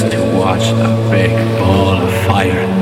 To watch a big ball of fire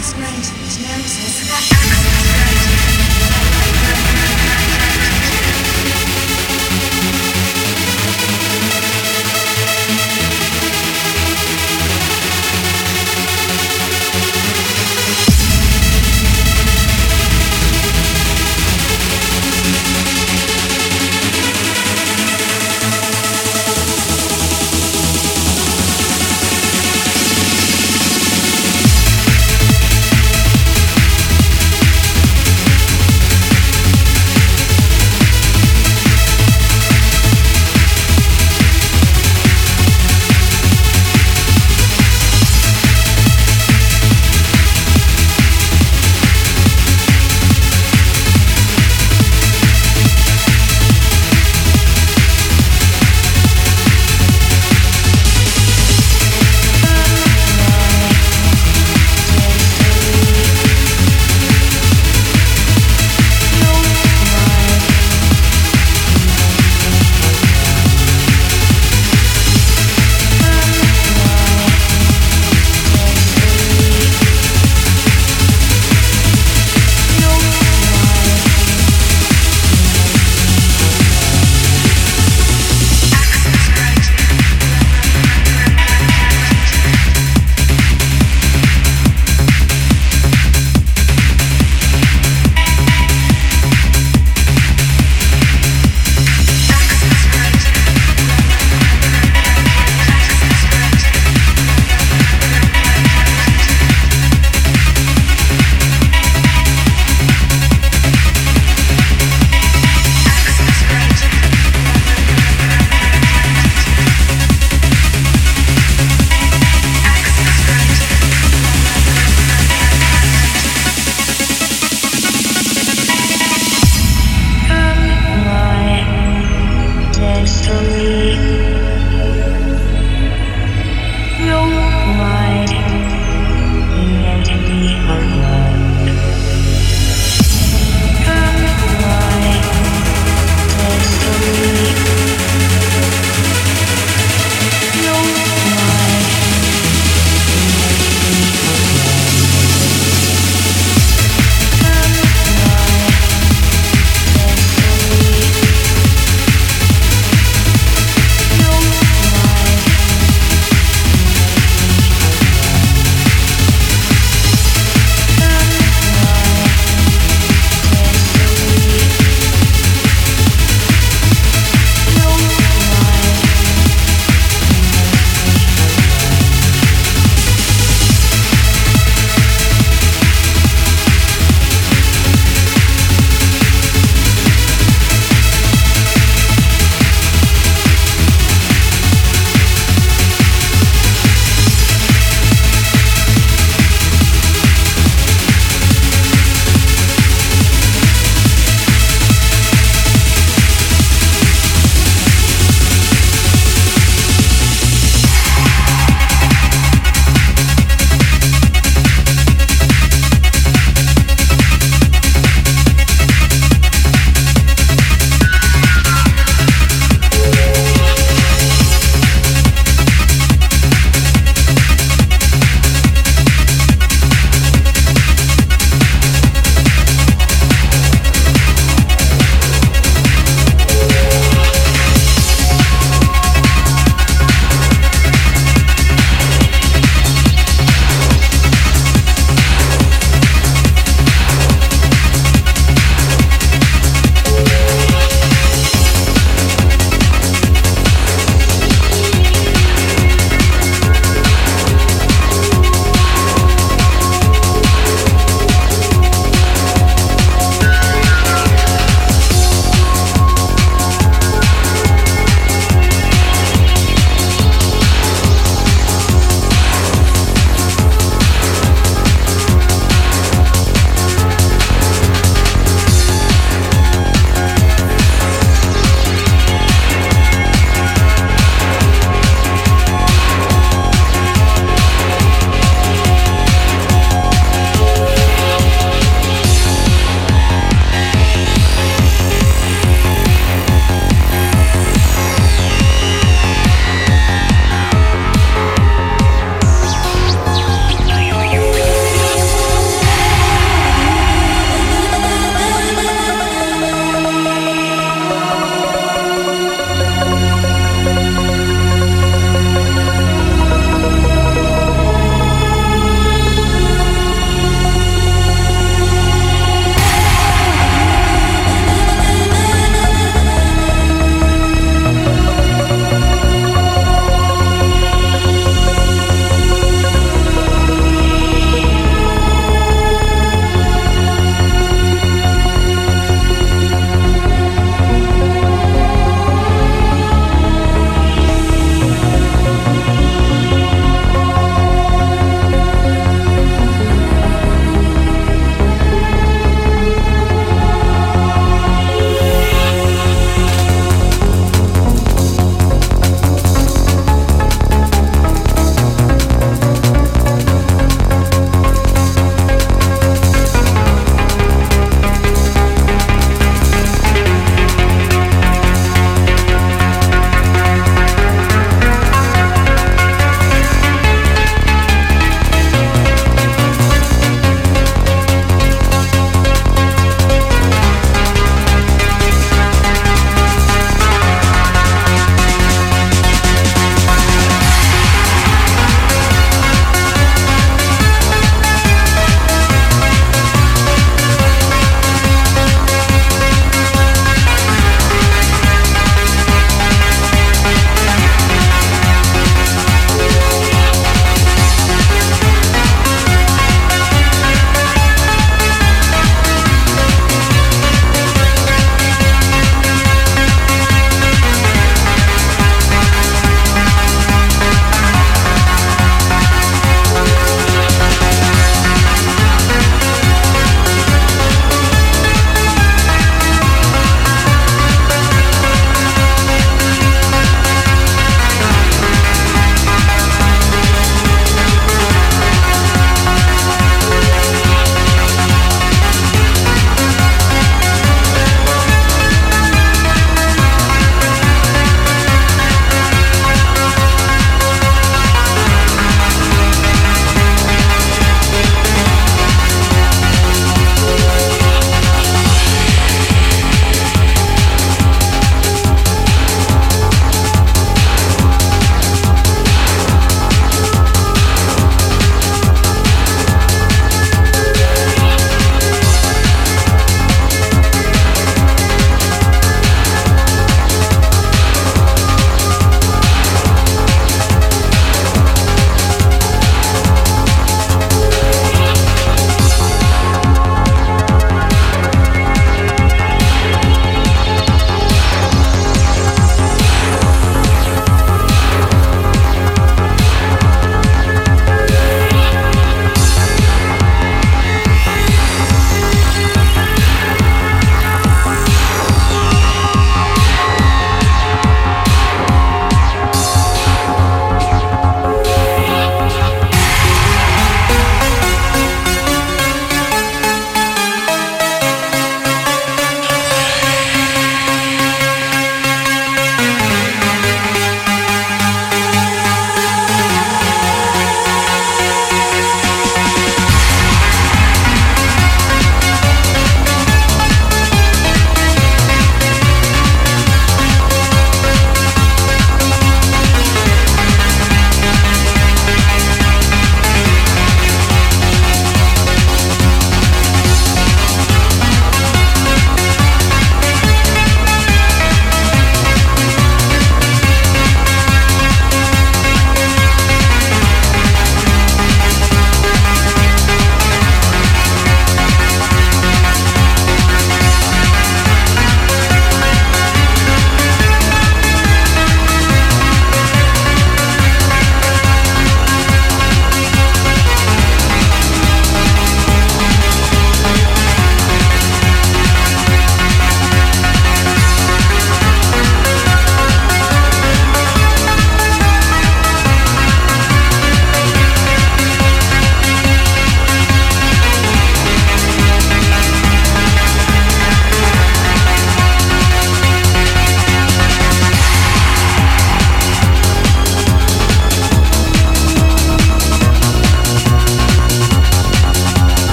Nemesis, Nemesis, Nemesis.